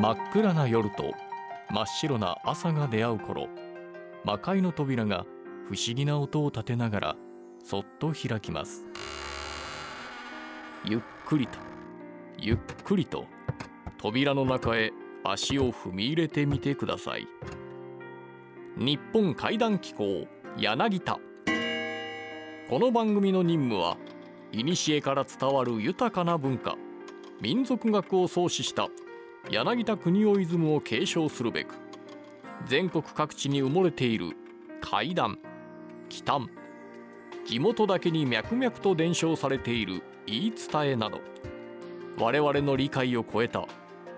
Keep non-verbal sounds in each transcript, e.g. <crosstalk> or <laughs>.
真っ暗な夜と真っ白な朝が出会う頃魔界の扉が不思議な音を立てながらそっと開きます。ゆっくりとゆっくりと扉の中へ足を踏み入れてみてください。日本怪談機構柳田。この番組の任務は古から伝わる豊かな文化民族学を創始した柳田国夫イズムを継承するべく全国各地に埋もれている怪談奇談地元だけに脈々と伝承されている言い伝えなど我々の理解を超えた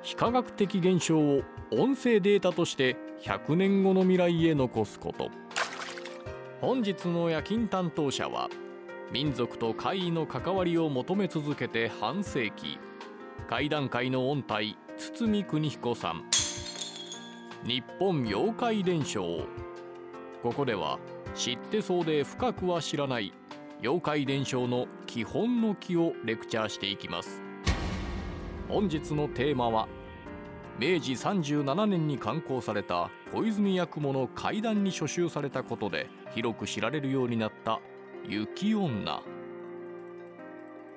非科学的現象を音声データとして100年後の未来へ残すこと。本日の夜勤担当者は民族と怪異の関わりを求め続けて半世紀怪談界の音体堤邦彦さん。日本妖怪伝承。ここでは知ってそうで深くは知らない妖怪伝承の基本の木をレクチャーしていきます。本日のテーマは明治37年に刊行された小泉八雲の怪談に書集されたことで広く知られるようになった雪女。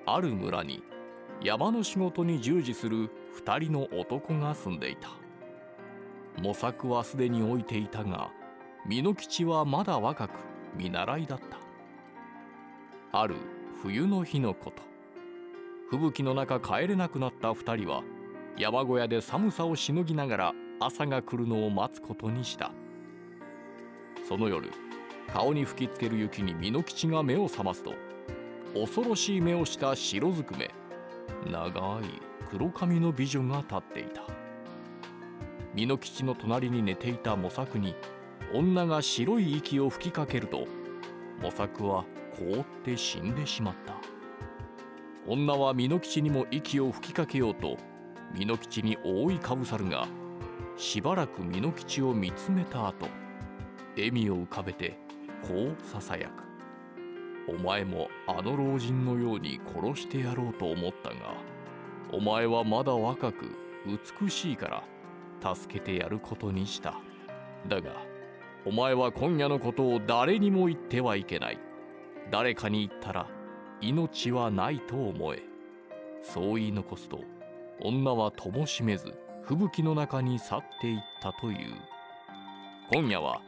ある村に山の仕事に従事する2人の男が住んでいた。模索はすでに置いていたが美濃吉はまだ若く見習いだった。ある冬の日のこと。吹雪の中帰れなくなった2人は山小屋で寒さをしのぎながら朝が来るのを待つことにした。その夜顔に吹きつける雪に美濃吉が目を覚ますと恐ろしい目をした白ずくめ。長い黒髪の美女が立っていた。美濃吉の隣に寝ていた模索に女が白い息を吹きかけると模索は凍って死んでしまった。女は美濃吉にも息を吹きかけようと美濃吉に覆いかぶさるがしばらく美濃吉を見つめた後笑みを浮かべてこうささやく。お前もあの老人のように殺してやろうと思ったがお前はまだ若く美しいから助けてやることにした。だがお前は今夜のことを誰にも言ってはいけない。誰かに言ったら命はないと思え。そう言い残すと女はともしめず吹雪の中に去っていったという。今夜は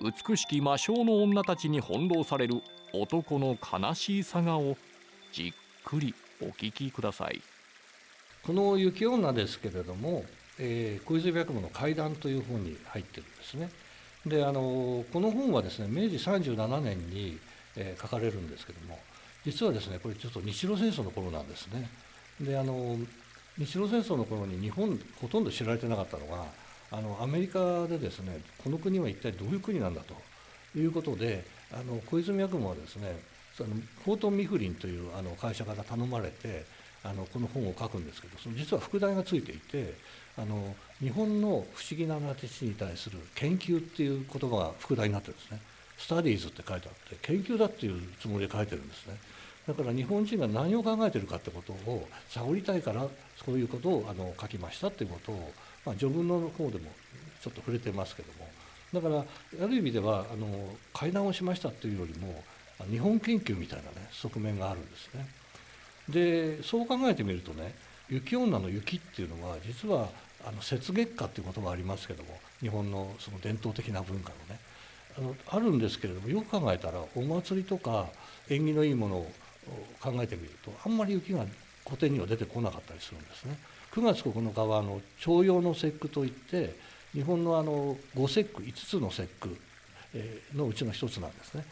美しき魔性の女たちに翻弄される男の悲しいさがをじっくりお聞きください。この雪女ですけれども、えー、小泉白夢の怪談という本に入ってるんですね。であのこの本はですね明治37年に、えー、書かれるんですけども実はですねこれちょっと日露戦争の頃なんですね。であの日露戦争の頃に日本ほとんど知られてなかったのがあのアメリカでですねこの国は一体どういう国なんだということであの小泉八雲はですねそのフォートン・ミフリンというあの会社から頼まれてあのこの本を書くんですけどその実は副題がついていてあの日本の不思議なナティに対する研究っていう言葉が副題になってるんですね。スタディーズって書いてあって研究だっていうつもりで書いてるんですね。だから日本人が何を考えてるかってことを探りたいからそういうことをあの書きましたっていうことを、まあ、序文の方でもちょっと触れてますけどもだからある意味ではあの会談をしましたっていうよりも日本研究みたいなね側面があるんですね。でそう考えてみるとね雪女の雪っていうのは実はあの雪月花っていう言葉ありますけども日本のその伝統的な文化のねあのあるんですけれどもよく考えたらお祭りとか縁起のいいものを考えてみるとあんまり雪が古典には出てこなかったりするんですね。9月9日はあの徴用の節句といって日本のあの5節句5つの節句のうちの1つなんですね。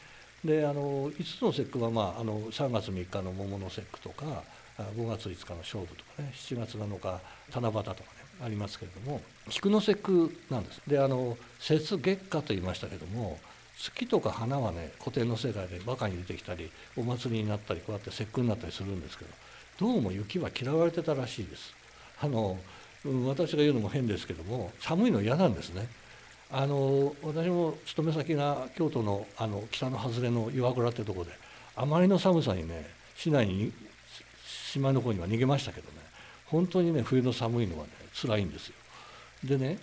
であの5つの節句は、まあ、あの3月3日の桃の節句とか5月5日の勝負とかね7月7日七夕とかねありますけれども菊の節句なんです。であの節月下と言いましたけども月とか花はね古典の世界でバカに出てきたりお祭りになったりこうやって節句になったりするんですけどどうも雪は嫌われてたらしいです。あの私が言うのも変ですけども寒いの嫌なんですね。あの私も勤め先が京都のあの北の外れの岩倉ってとこであまりの寒さにね市内に島の方には逃げましたけどね本当にね冬の寒いのはね辛いんですよ。でね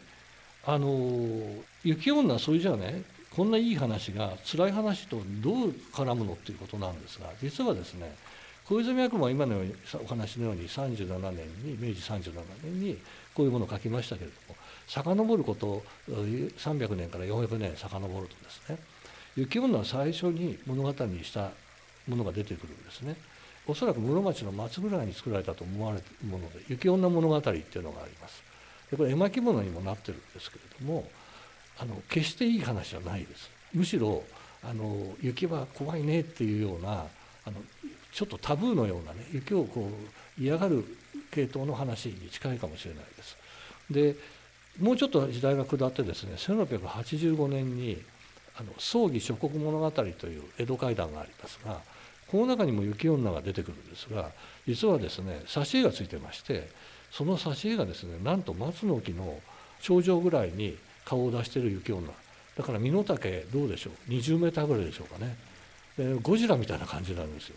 あの雪女それじゃあねこんないい話が辛い話とどう絡むのっていうことなんですが実はですね小泉八雲は今のようにお話のように37年に明治37年にこういうものを書きましたけれども遡ること300年から400年遡るとですね雪女は最初に物語にしたものが出てくるんですね。おそらく室町の末ぐらいに作られたと思われるもので「雪女物語」っていうのがあります。でこれ絵巻物にもなってるんですけれどもあの決していい話じゃないです。むしろあの雪は怖いねっていうようなあのちょっとタブーのようなね雪をこう嫌がる系統の話に近いかもしれないです。でもうちょっと時代が下ってですね1685年にあの葬儀諸国物語という江戸怪談がありますがこの中にも雪女が出てくるんですが実はですね挿絵がついてましてその挿絵がですねなんと松の木の頂上ぐらいに顔を出してる雪女。だから身の丈どうでしょう？20メーぐらいでしょうかね。でゴジラみたいな感じなんですよ。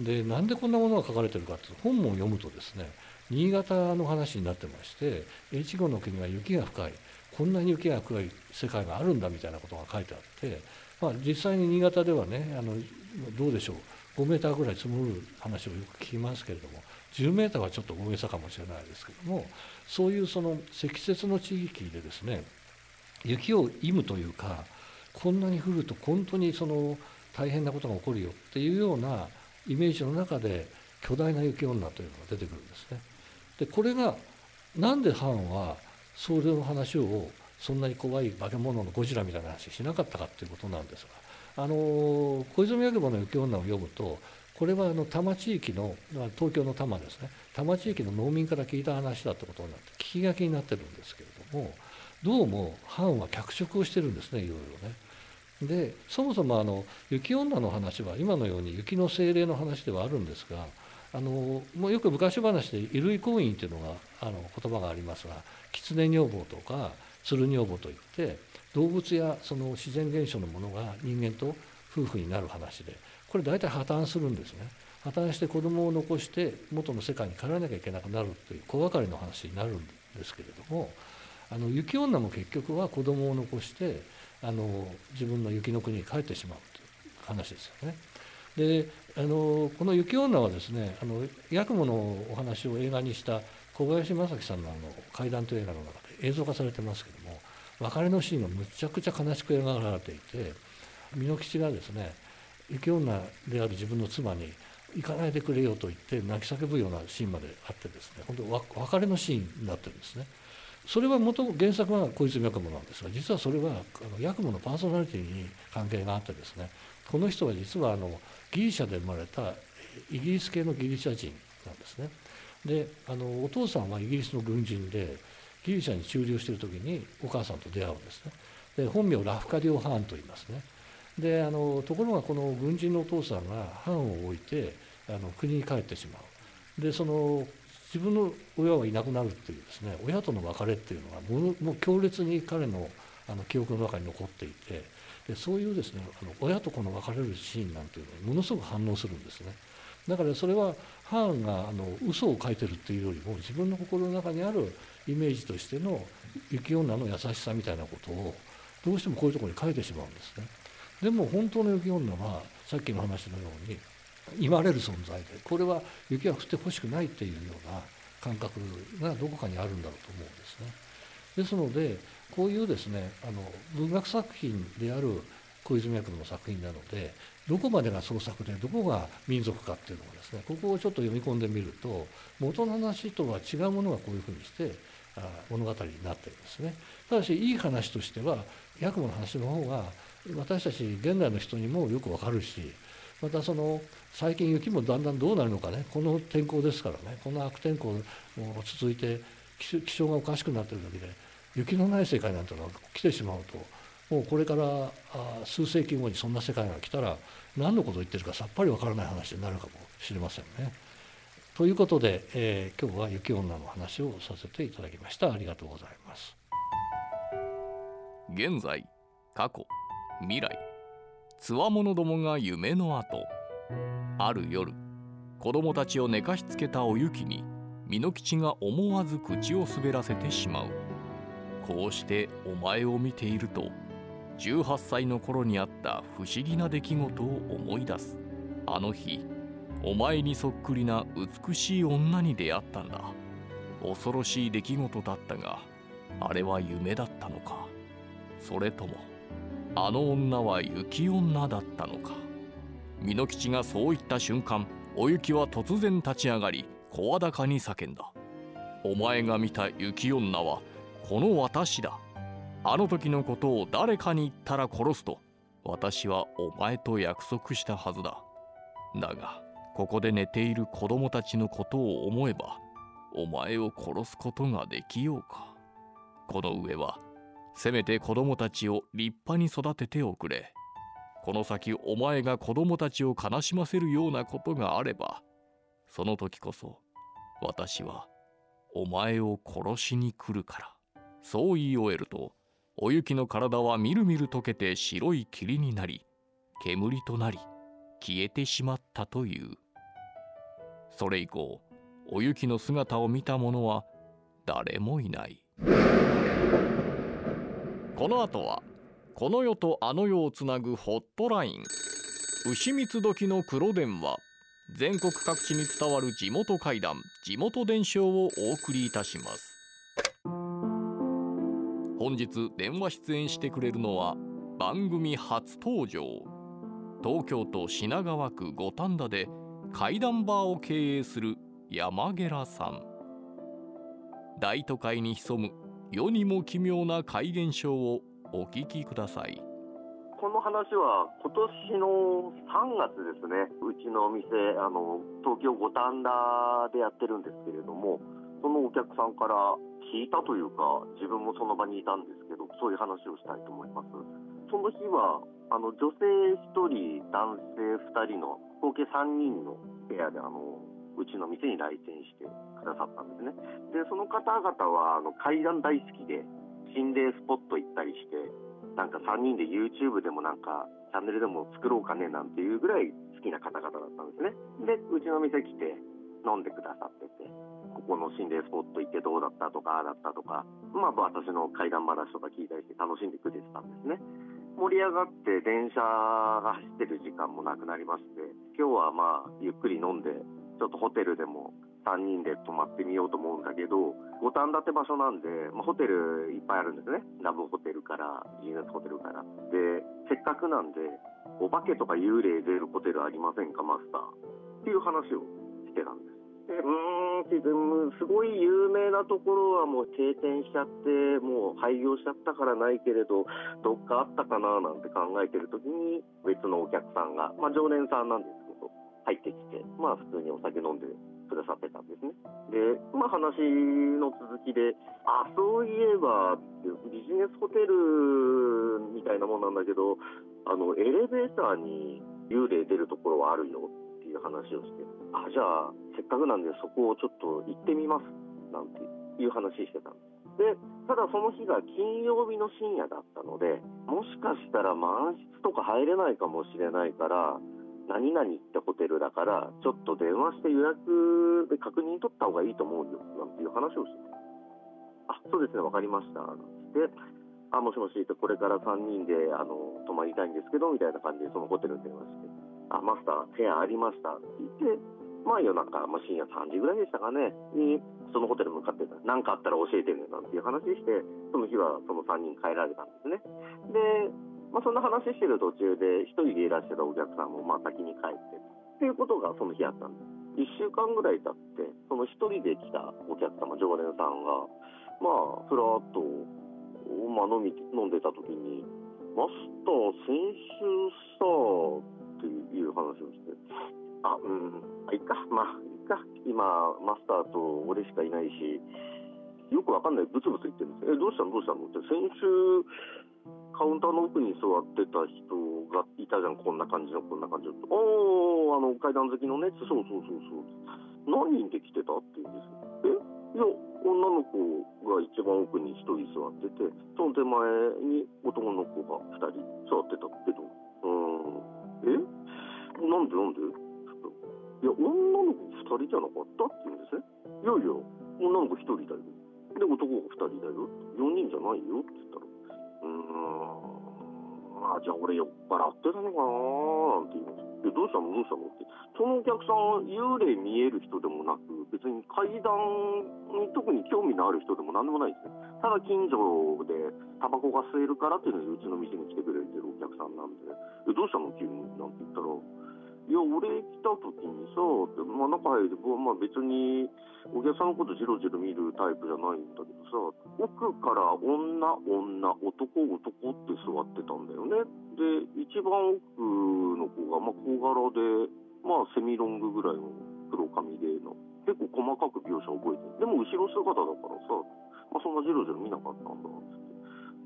でなんでこんなものが書かれてるかって本も読むとですね新潟の話になってまして越後の国は雪が深いこんなに雪が深い世界があるんだみたいなことが書いてあって、まあ、実際に新潟ではねあのどうでしょう5メーターぐらい積もる話をよく聞きますけれども10メーターはちょっと大げさかもしれないですけどもそういうその積雪の地域でですね雪を忌むというかこんなに降ると本当にその大変なことが起こるよっていうようなイメージの中で巨大な雪女というのが出てくるんですね。でこれがなんで藩はそれの話をそんなに怖い化け物のゴジラみたいな話しなかったかっていうことなんですがあの小泉八雲の雪女を読むとこれはあの多摩地域の東京の多摩ですね多摩地域の農民から聞いた話だってことになって聞き書きになってるんですけれどもどうも藩は脚色をしてるんですねいろいろね。でそもそもあの雪女の話は今のように雪の精霊の話ではあるんですがあのもうよく昔話で衣類婚姻っていうのがあの言葉がありますが狐女房とか鶴女房といって動物やその自然現象のものが人間と夫婦になる話でこれ大体破綻するんですね。破綻して子供を残して元の世界に帰らなきゃいけなくなるという小がかりの話になるんですけれどもあの雪女も結局は子供を残してあの自分の雪の国に帰ってしまうという話ですよね。であのこの雪女はですねあの八雲のお話を映画にした小林正樹さんのあの怪談という映画の中で映像化されてますけども別れのシーンがむちゃくちゃ悲しく描かれていて美濃吉がですね雪女である自分の妻に行かないでくれよと言って泣き叫ぶようなシーンまであってですね本当別れのシーンになってるんですね。それは元原作は小泉八雲なんですが実はそれはあの八雲のパーソナリティに関係があってですねこの人は実はあのギリシャで生まれたイギリス系のギリシャ人なんですね。であのお父さんはイギリスの軍人でギリシャに駐留している時にお母さんと出会うんですね。で本名ラフカディオ・ハーンと言いますね。であのところがこの軍人のお父さんが藩を置いてあの国に帰ってしまう。でその自分の親はいなくなるっていうですね親との別れっていうのがももう強烈に彼のあの記憶の中に残っていてでそういうですねあの親と子の別れるシーンなんていうのにものすごく反応するんですね。だからそれはハーンがあの嘘を書いてるっていうよりも自分の心の中にあるイメージとしての雪女の優しさみたいなことをどうしてもこういうところに書いてしまうんですね。でも本当の雪女はさっきの話のように言われる存在でこれは雪が降ってほしくないっていうような感覚がどこかにあるんだろうと思うんですね。ですのでこういうですねあの文学作品である小泉役の作品なのでどこまでが創作でどこが民族かっていうのをですねここをちょっと読み込んでみると元の話とは違うものがこういうふうにして物語になってるんですね。ただしいい話としては八雲の話の方が私たち現代の人にもよくわかるしまたその最近雪もだんだんどうなるのかねこの天候ですからねこの悪天候も続いて気象がおかしくなってるだけで雪のない世界なんてのが来てしまうともうこれから数世紀後にそんな世界が来たら何のことを言ってるかさっぱりわからない話になるかもしれませんね。ということで、えー、今日は雪女の話をさせていただきましたありがとうございます。現在過去未来つわものどもが夢の後。ある夜子供たちを寝かしつけたお雪に美濃吉が思わず口を滑らせてしまう。こうしてお前を見ていると18歳の頃にあった不思議な出来事を思い出す。あの日お前にそっくりな美しい女に出会ったんだ。恐ろしい出来事だったがあれは夢だったのか。それともあの女は雪女だったのか。美濃吉がそう言った瞬間お雪は突然立ち上がり声高に叫んだ。お前が見た雪女はこの私だ。あの時のことを誰かに言ったら殺すと私はお前と約束したはずだ。だがここで寝ている子供たちのことを思えばお前を殺すことができようか。この上はせめて子供たちを立派に育てておくれ。この先お前が子供たちを悲しませるようなことがあればその時こそ私はお前を殺しに来るからそう言い終えるとお雪の体はみるみる溶けて白い霧になり煙となり消えてしまったという。それ以降お雪の姿を見た者は誰もいない。この後はこの世とあの世をつなぐホットライン。牛蜜時の黒電話。全国各地に伝わる地元怪談。地元伝承をお送りいたします。本日電話出演してくれるのは番組初登場。東京都品川区五反田で怪談バーを経営する山寺さん。大都会に潜む世にも奇妙な怪現象をお聞きくださいこの話は今年の3月ですね、うちのお店、あの東京五反田でやってるんですけれども、そのお客さんから聞いたというか、自分もその場にいたんですけど、そういう話をしたいと思います。その日はあの女性1人、男性2人の合計3人の部屋であのうちの店に来店してくださったんですね。で、その方々はあの階段大好きで、心霊スポット行ったりして、なんか3人で YouTube でもなんかチャンネルでも作ろうかねなんていうぐらい好きな方々だったんですね。で、うちの店来て飲んでくださってて、ここの心霊スポット行ってどうだったとか、ああだったとか、まあ私の怪談話とか聞いたりして楽しんでくれてたんですね。盛り上がって電車が走ってる時間もなくなりまして、今日はまあゆっくり飲んで、ちょっとホテルでも3人で泊まってみようと思うんだけど、五反田って場所なんで、まあ、ホテルいっぱいあるんですね。ラブホテルから、ビジネスホテルから。で、せっかくなんで、お化けとか幽霊出るホテルありませんか、マスター。っていう話をしてたんです。でうーんってすごい有名なところはもう閉店しちゃってもう廃業しちゃったからないけれどどっかあったかななんて考えてる時に別のお客さんが、まあ、常連さんなんです入ってきてまあ普通にお酒飲んでくださってたんですね。で、まあ、話の続きで、あ、そういえば、ビジネスホテルみたいなもんなんだけど、あの、エレベーターに幽霊出るところはあるよっていう話をして、あ、じゃあ、せっかくなんでそこをちょっと行ってみます、なんていう話してたんです。で、ただその日が金曜日の深夜だったので、もしかしたら満室とか入れないかもしれないから、何々ってホテルだから、ちょっと電話して予約で確認取った方がいいと思うよ、なんていう話をしてあ、そうですね、わかりました。で、あ、もしもし、これから3人で、あの、泊まりたいんですけど、みたいな感じでそのホテルに電話して、あ、マスター、部屋ありましたって言って、まあ夜中、まあ、深夜3時ぐらいでしたかね、に、そのホテル向かってた。何かあったら教えてね、なんていう話して、その日はその3人帰られたんですね。で、まあ、そんな話してる途中で、一人でいらっしゃるお客さんもまあ先に帰ってっていうことがその日あったんです。1週間ぐらい経って、その一人で来たお客様、常連さんが、まあ、ふらっと、まあ、飲み飲んでた時に、マスター、先週さ、っていう話をして、あ、うん、あ、いっか、まあ、いっか、今、マスターと俺しかいないし、よくわかんない、ブツブツ言ってるんです。え、どうしたの？どうしたの？って、先週、カウンターの奥に座ってた人がいたじゃん、こんな感じの、こんな感じの。おー、あの、階段好きのね、そうそうそうそう。何人で来てたって言うんです？よ。え？いや、女の子が一番奥に一人座ってて、その手前に男の子が二人座ってたけど、うん、え？なんでなんで？いや、女の子二人じゃなかったって言うんですね。いやいや、女の子一人だよ。で、男が2人だよ。4人じゃないよ、あ、あ、じゃあ俺酔っ払ってたのかななんて言います。で、どうしたの？どうしたの？って。そのお客さんは、幽霊見える人でもなく、別に階段に特に興味のある人でも何でもないですね。ただ近所でタバコが吸えるからっていうので、うちの店に来てくれてるお客さんなんで、でどうしたの？急になんて言ったら、いや、俺来た時にさ、まあ、中入って、まあ、別にお客さんのことじろじろ見るタイプじゃないんだけどさ、奥から女、女、男、男って座ってたんだよね。で、一番奥の子が、まあ、小柄で、まあ、セミロングぐらいの黒髪での、結構細かく描写を覚えてる。でも、後ろ姿だからさ、まあ、そんなじろじろ見なかったんだ。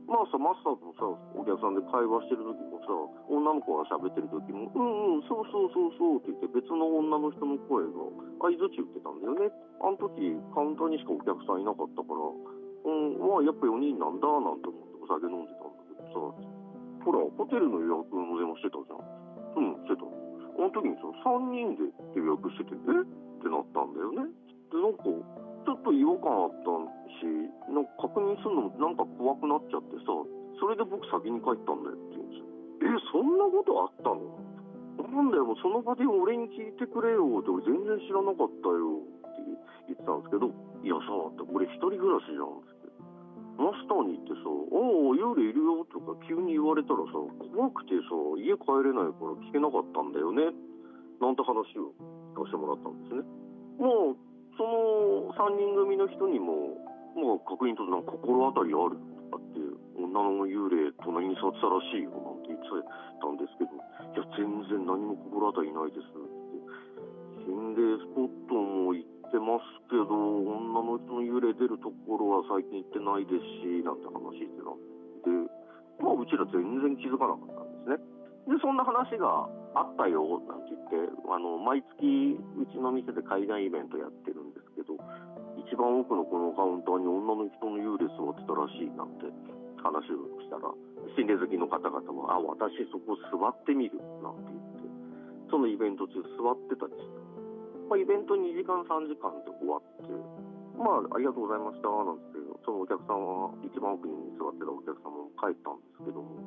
まあさ、マスターとさ、お客さんで会話してる時もさ、女の子が喋ってる時も、うんうん、そうそうそうそうって言って、別の女の人の声が相づち打ってたんだよね。あの時、カウンターにしかお客さんいなかったから、うん、まあやっぱ4人なんだなんて思ってお酒飲んでたんだけどさ、ほら、ホテルの予約の電話してたじゃん。うん、してた。あの時にさ、3人で予約してて、え？ってなったんだよね。で、なんか、ちょっと違和感あったし、なんか確認するのもなんか怖くなっちゃってさ、それで僕先に帰ったんだよって言うんですよ。え、そんなことあったの？なんだよ、もうその場で俺に聞いてくれよって、俺全然知らなかったよって言ってたんですけど、いやさ、って俺一人暮らしじゃんって。マスターに行ってさ、おお、幽霊いるよとか急に言われたらさ、怖くてさ、家帰れないから聞けなかったんだよね。なんて話を聞かせてもらったんですね。もうその3人組の人にも、まあ、確認となんか心当たりあるとかって、女の幽霊隣に座ってたらしいよなんて言ってたんですけど、いや、全然何も心当たりないですって。心霊スポットも行ってますけど、女の人の幽霊出るところは最近行ってないですし、なんて話してたんで、まあ、うちら全然気づかなかったで。そんな話があったよなんて言ってあの毎月うちの店で海外イベントやってるんですけど一番奥のこのカウンターに女の人の幽霊座ってたらしいなんて話をしたら心霊好きの方々も「あ私そこ座ってみる」なんて言ってそのイベント中座ってたりして、まあ、イベント2時間3時間で終わってまあありがとうございましたなんてそのお客さんは一番奥に座ってたお客様も帰ったんですけども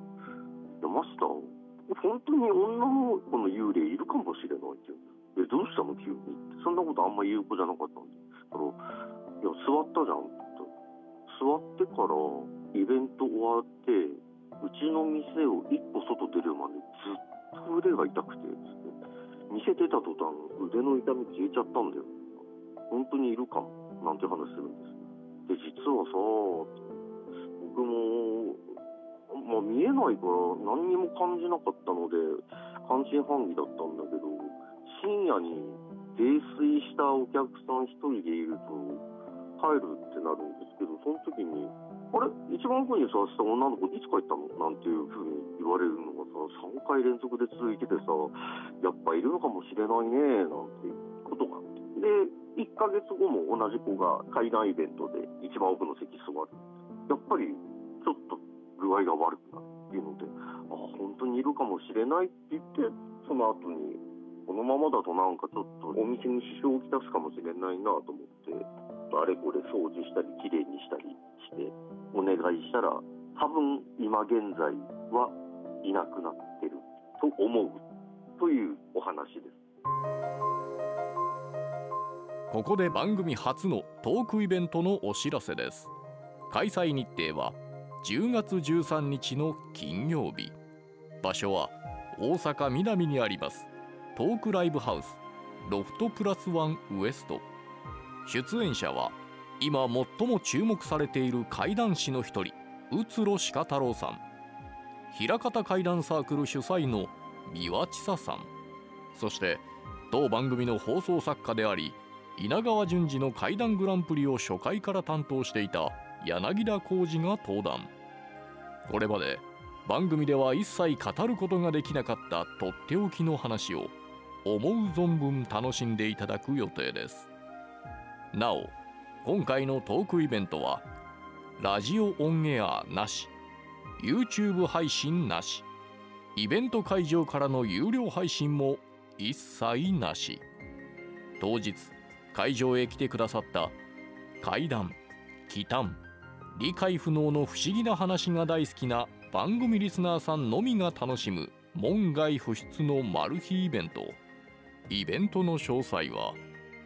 マスター本当に女の子の幽霊いるかもしれないって言うんです。え、どうしたの？急に。そんなことあんま言う子じゃなかったんで。だから、いや、座ったじゃんって座ってからイベント終わって、うちの店を一歩外出るまでずっと腕が痛くて、店出た途端腕の痛み消えちゃったんだよ。本当にいるかも。なんて話するんです。で、実はさ、僕もまあ、見えないから何にも感じなかったので半信半疑だったんだけど深夜に泥酔したお客さん1人でいると帰るってなるんですけどその時に「あれ？一番奥に座ってた女の子いつ帰ったの?」なんていうふうに言われるのがさ3回連続で続いててさやっぱいるのかもしれないねなんていうことがあって。で1ヶ月後も同じ子が海岸イベントで一番奥の席座る。やっぱりちょっと具合が悪くなるっていうので、あ本当にいるかもしれないって言って、その後に、このままだとなんかちょっとお店に支障をきたすかもしれないなと思って、あれこれ掃除したり、きれいにしたりして、お願いしたら、多分今現在はいなくなってると思うというお話です。ここで番組初のトークイベントのお知らせです開催日程は10月13日の金曜日。場所は大阪南にあります。トークライブハウスロフトプラスワンウエスト。出演者は今最も注目されている怪談師の一人宇津呂鹿太郎さん。平方怪談サークル主催の三輪千佐さん。そして当番組の放送作家であり稲川淳二の怪談グランプリを初回から担当していた柳田浩二が登壇。これまで番組では一切語ることができなかったとっておきの話を思う存分楽しんでいただく予定です。なお今回のトークイベントはラジオオンエアなし YouTube 配信なしイベント会場からの有料配信も一切なし。当日会場へ来てくださった怪談奇譚理解不能の不思議な話が大好きな番組リスナーさんのみが楽しむ門外不出のマル秘イベント。イベントの詳細は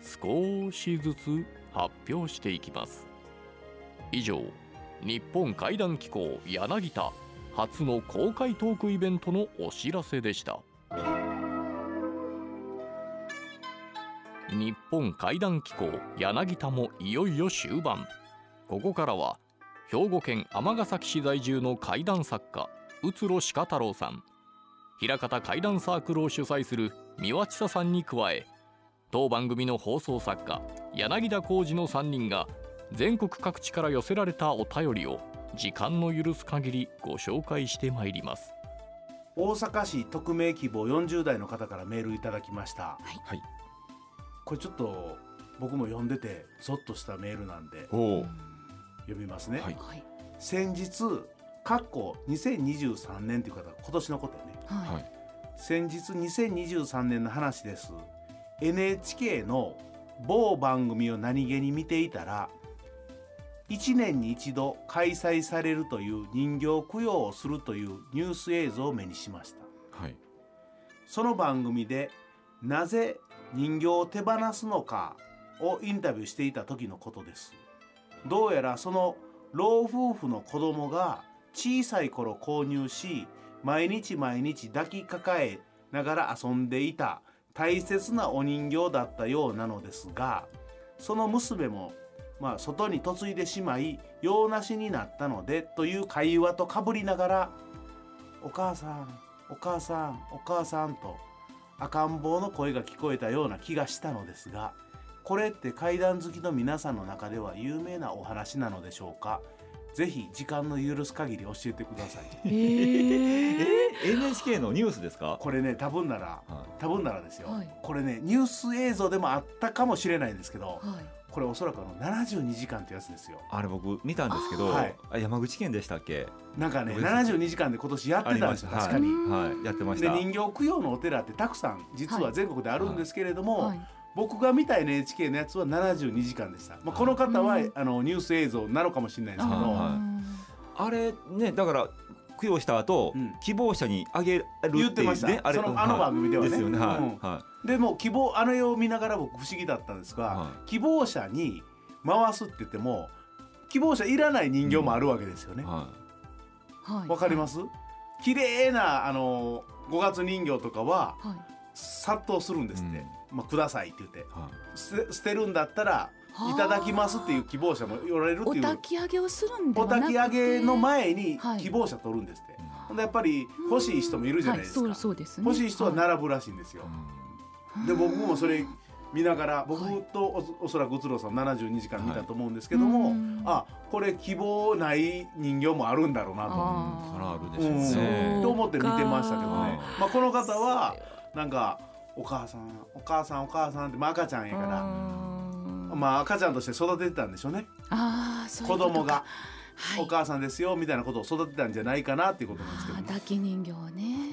少しずつ発表していきます。以上日本怪談機構柳田初の公開トークイベントのお知らせでした。日本怪談機構柳田もいよいよ終盤。ここからは兵庫県尼崎市在住の怪談作家宇津呂鹿太郎さん。平方怪談サークルを主催する三輪千佐さんに加え当番組の放送作家柳田浩二の3人が全国各地から寄せられたお便りを時間の許す限りご紹介してまいります。大阪市匿名希望40代の方からメールいただきました。はい。これちょっと僕も読んでてそっとしたメールなんで。おお読みますね、はい。はい。先日かっこ2023年という方今年のことよね。はい。はい。先日2023年の話です。NHK の某番組を何気に見ていたら1年に一度開催されるという人形供養をするというニュース映像を目にしました。はい。その番組でなぜ人形を手放すのかをインタビューしていた時のことですどうやらその老夫婦の子供が小さい頃購入し毎日毎日抱きかかえながら遊んでいた大切なお人形だったようなのですがその娘もまあ外に嫁いでしまい用なしになったのでという会話とかぶりながら「お母さんお母さんお母さん」と赤ん坊の声が聞こえたような気がしたのですがこれって怪談好きの皆さんの中では有名なお話なのでしょうか？ぜひ時間の許す限り教えてください。えー。え？NHK のニュースですか？これね多分ならは多分ならですよ、はい。これねニュース映像でもあったかもしれないんですけどはい。これおそらくあの72時間ってやつですよ。あれ僕見たんですけどはい。あ山口県でしたっけ？なんかねどうです。72時間で今年やってたんですよありました。確かに。はい。やってました。で人形供養のお寺ってたくさん実は全国であるんですけれども、はい僕が見た NHK のやつは72時間でした、まあ、この方は、うん。あのニュース映像なのかもしれないですけど、はいあれねだから供養した後、うん。希望者にあげるっていう言ってました。ねあれ。そのあの番組ではね。ですよね。はい、うん。はでも希望あの絵を見ながら僕不思議だったんですが、は希望者に回すって言っても希望者いらない人形もあるわけですよね。い、ははい。わ、かります？綺麗なあの五月人形とかははい。殺到するんですって、まあ、くださいって言っていは捨て捨てるんだったらいただきますっていう希望者もおられるっていう。お焚き上げをするんではなくて。お焚き上げの前にはい。希望者取るんですって、いほんでやっぱり欲しい人もいるじゃないですか、はい、そうそうですね。欲しい人は並ぶらしいんですよ、で僕もそれ見ながら僕とおおそらく宇郎さん72時間見たと思うんですけども、うんあこれ希望ない人形もあるんだろうなと、あそらあるでうんしょうね。と思って見てましたけどね。まあ、この方はなんかお母さんお母さんお母さんって、まあ、赤ちゃんやから、まあ赤ちゃんとして育ててたんでしょうね。あーそういうことか。子供が、はい。お母さんですよみたいなことを育てたんじゃないかなっていうことなんですけど抱き人形ね、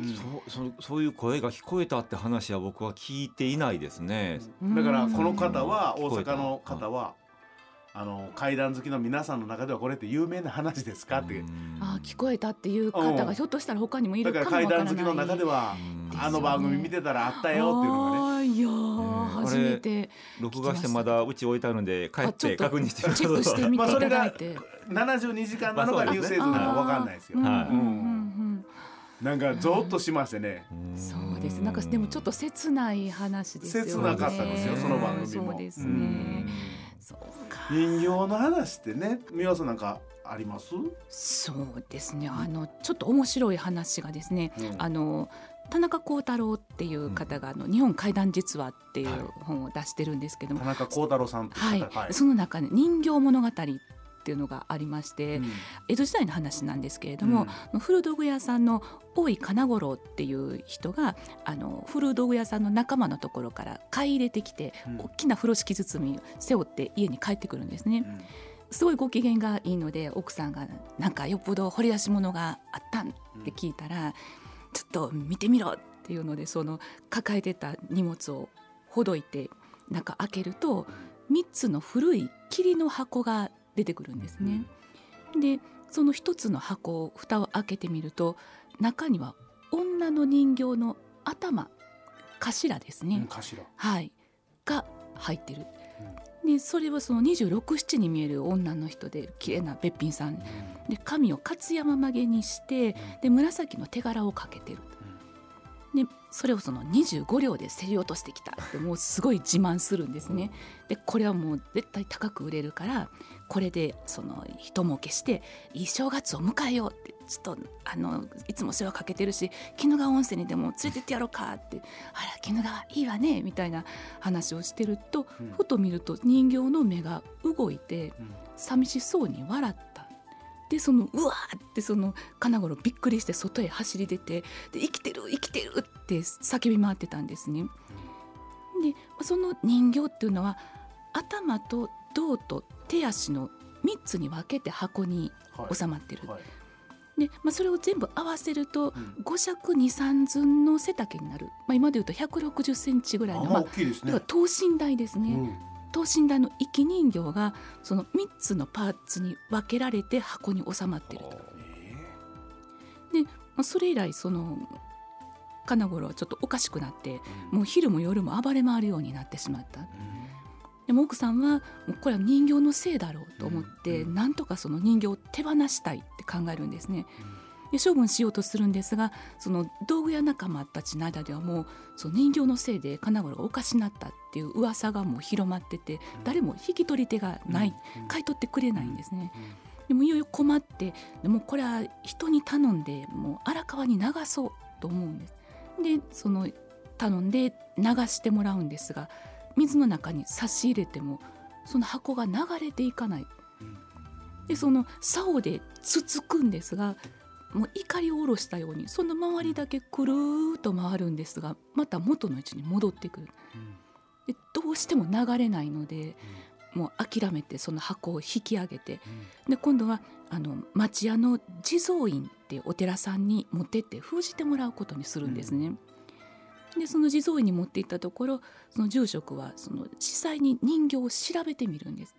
うん。そうそそういう声が聞こえたって話は僕は聞いていないですね。だからこの方はうん大阪の方はあの怪談好きの皆さんの中ではこれって有名な話ですか？って。うんあー聞こえたっていう方うんがひょっとしたら他にもいだからるかもわからない怪談好きの中ではうんあの番組見てたらあったよっていうのがね。いや初めて。録画してまだうち置いてあるんで帰って確認してみチェックしてみていたまあそれがだいて、72時間なのがまあニュース映像なのか分かんないですよ。はいなんかゾッとしましてね。うんそうですなんかでもちょっと切ない話ですよね。切なかったですよその番組も。そうですね人形の話ってね三輪さんなんかあります？そうですね。あのちょっと面白い話がですねうん。あの田中幸太郎っていう方が、あの日本怪談実話っていうはい。本を出してるんですけども、田中幸太郎さんとはい。はい。その中で人形物語っていうのがありまして、うん。江戸時代の話なんですけれども、古道具屋さんの大井金五郎っていう人があの古道具屋さんの仲間のところから買い入れてきて、うん。大きな風呂敷包みを背負って家に帰ってくるんですね。うん。すごいご機嫌がいいので奥さんが「なんかよっぽど掘り出し物があったん?」って聞いたら「ちょっと見てみろ」っていうのでその抱えてた荷物をほどいて中開けると3つの古い霧の箱が出てくるんですね。でその一つの箱を蓋を開けてみると中には女の人形の頭頭ですね、うん頭。はい。が入ってる。でそれはその267に見える女の人で綺麗なべっぴんさん。で髪を勝山曲げにしてで紫の手柄をかけてるでそれをその25両で競り落としてきたってもうすごい自慢するんですね。でこれはもう絶対高く売れるからこれでその人儲けしていい正月を迎えようってちょっとあのいつも世話かけてるし鬼怒川温泉にでも連れてってやろうかってあら鬼怒川いいわねみたいな話をしてると、うんふと見ると人形の目が動いてうん寂しそうに笑った。でそのうわーってその金五郎びっくりして外へ走り出てで生きてる生きてるって叫び回ってたんですね。でその人形っていうのは頭と胴と手足の3つに分けて箱にはい。収まってる。はい。で、まあ、それを全部合わせるとうん。5尺23寸の背丈になる、まあ、今でいうと160センチぐらいの、あまあね。要は等身大ですね。うん。等身大の生き人形がその3つのパーツに分けられて箱に収まってると。えまあ、それ以来その金五郎はちょっとおかしくなってえもう昼も夜も暴れ回るようになってしまった。でも奥さんはもうこれは人形のせいだろうと思って、うんなんとかその人形を手放したいって考えるんですね。で処分しようとするんですがその道具屋仲間たちの間ではもうその人形のせいで金五郎がおかしなったっていう噂がもう広まってて誰も引き取り手がない、買い取ってくれないんですね。でもいよいよ困ってでもこれは人に頼んでもう荒川に流そうと思うんです。でその頼んで流してもらうんですが水の中に差し入れてもその箱が流れていかない。でその竿でつつくんですがもう怒りを下ろしたようにその周りだけくるーっと回るんですがまた元の位置に戻ってくる。でどうしても流れないのでもう諦めてその箱を引き上げてで今度はあの町屋の地蔵院ってお寺さんに持ってって封じてもらうことにするんですね。でその地蔵院に持って行ったところその住職はその実際に人形を調べてみるんです。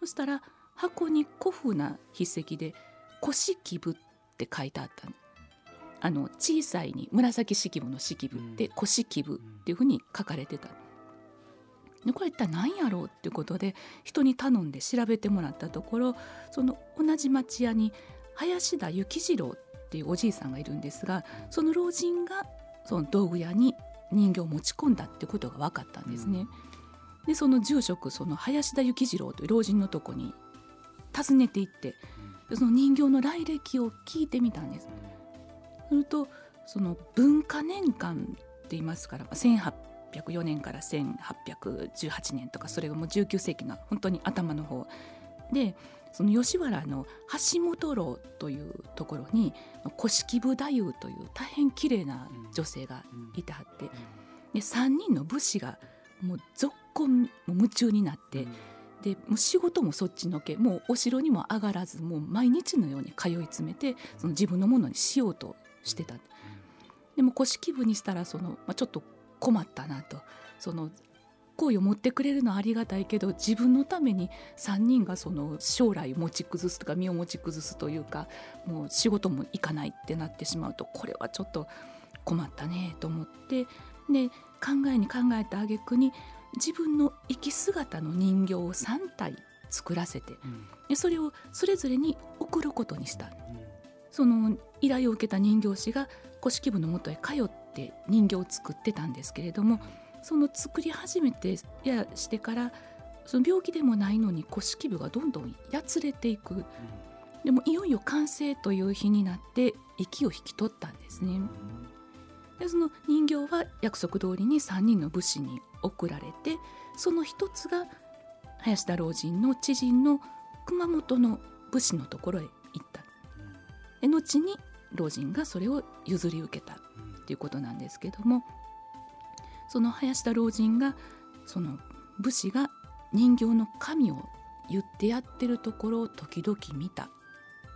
そしたら箱に古風な筆跡で「古式部」って書いてあったの。あの小さいに紫式部の式部で「古式部」っていうふうに書かれてた。でこれ一体何やろうっていうことで人に頼んで調べてもらったところその同じ町屋に林田幸次郎っていうおじいさんがいるんですがその老人がその道具屋に人形を持ち込んだってことが分かったんですね。でその住職その林田幸次郎という老人のとこに訪ねて行ってでその人形の来歴を聞いてみたんです。するとその文化年間って言いますからまあ1804年から1818年とかそれがもう19世紀の本当に頭の方でその吉原の橋本楼というところに古式部太夫という大変綺麗な女性がいてはってで3人の武士がもうぞっこん夢中になって、でもう仕事もそっちのけもうお城にも上がらずもう毎日のように通い詰めてその自分のものにしようとしてた。でも古式部にしたらその、まあ、ちょっと困ったなと。その好意を持ってくれるのはありがたいけど自分のために3人がその将来を持ち崩すとか身を持ち崩すというかもう仕事も行かないってなってしまうとこれはちょっと困ったねと思ってで考えに考えた挙句に自分の生き姿の人形を3体作らせてでそれをそれぞれに送ることにした。その依頼を受けた人形師が古式部のもとへ通って人形を作ってたんですけれどもその作り始めてやしてからその病気でもないのに古式部がどんどんやつれていくでもいよいよ完成という日になって息を引き取ったんですね。でその人形は約束通りに3人の武士に送られてその一つが林田老人の知人の熊本の武士のところへ行った。で後に老人がそれを譲り受けたっていうことなんですけどもその林田老人がその武士が人形の神を言ってやってるところを時々見たっ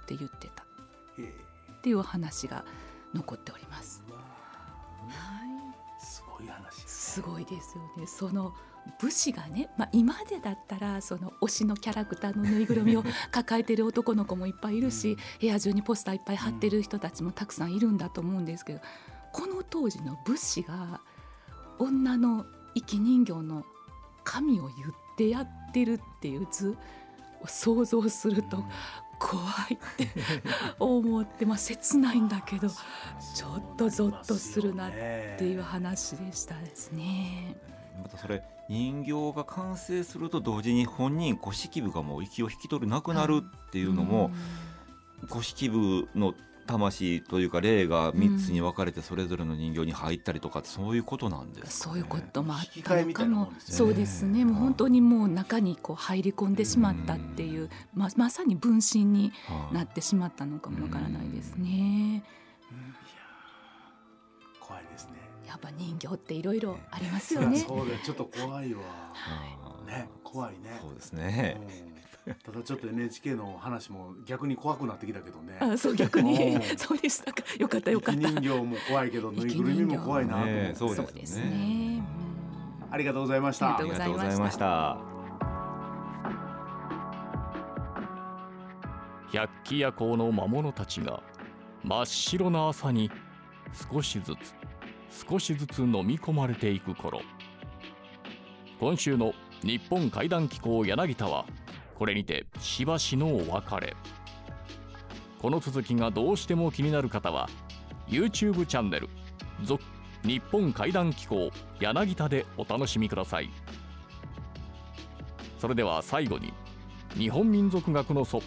て言ってた。っていうお話が残っております。はい。すごい話ですすごいですよね。その武士がね、まあ、今までだったらその推しのキャラクターのぬいぐるみを <laughs> 抱えてる男の子もいっぱいいるし、部屋中にポスターいっぱい貼ってる人たちもたくさんいるんだと思うんですけどこの当時の武士が女の生き人形の神を言ってやってるっていう図を想像すると怖いって思ってまあ切ないんだけどちょっとゾッとするなっていう話でしたですね。またそれ人形が完成すると同時に本人古式部がもう息を引き取れなくなるっていうのも、古式部の魂というか霊が3つに分かれてそれぞれの人形に入ったりとかそういうことなんです、ね、そういうこともあったのかも、ね、そうですね。もう本当にもう中にこう入り込んでしまったっていう、ままさに分身になってしまったのかもわからないですね。怖いですね。やっぱ人形っていろいろありますよね。そうでちょっと怖いわ。ね怖いね。そうですね。ただちょっと NHK の話も逆に怖くなってきたけどね。あそう逆に <laughs> そうでしたか。よかったよかった。人形も怖いけどぬいぐるみも怖いなと思って。そうですね。ありがとうございました。ありがとうございました。百鬼夜行の魔物たちが真っ白な朝に少しずつ少しずつ飲み込まれていく頃今週の日本怪談機構柳田はこれにてしばしのお別れ。この続きがどうしても気になる方は YouTube チャンネル「続日本怪談機構柳田」でお楽しみください。それでは最後に日本民族学の祖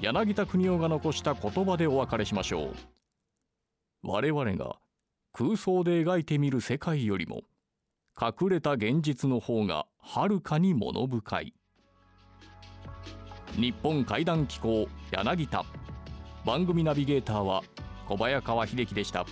柳田国夫が残した言葉でお別れしましょう。我々が空想で描いてみる世界よりも隠れた現実の方がはるかに物深い。日本怪談機構柳田番組ナビゲーターは小早川秀樹でした。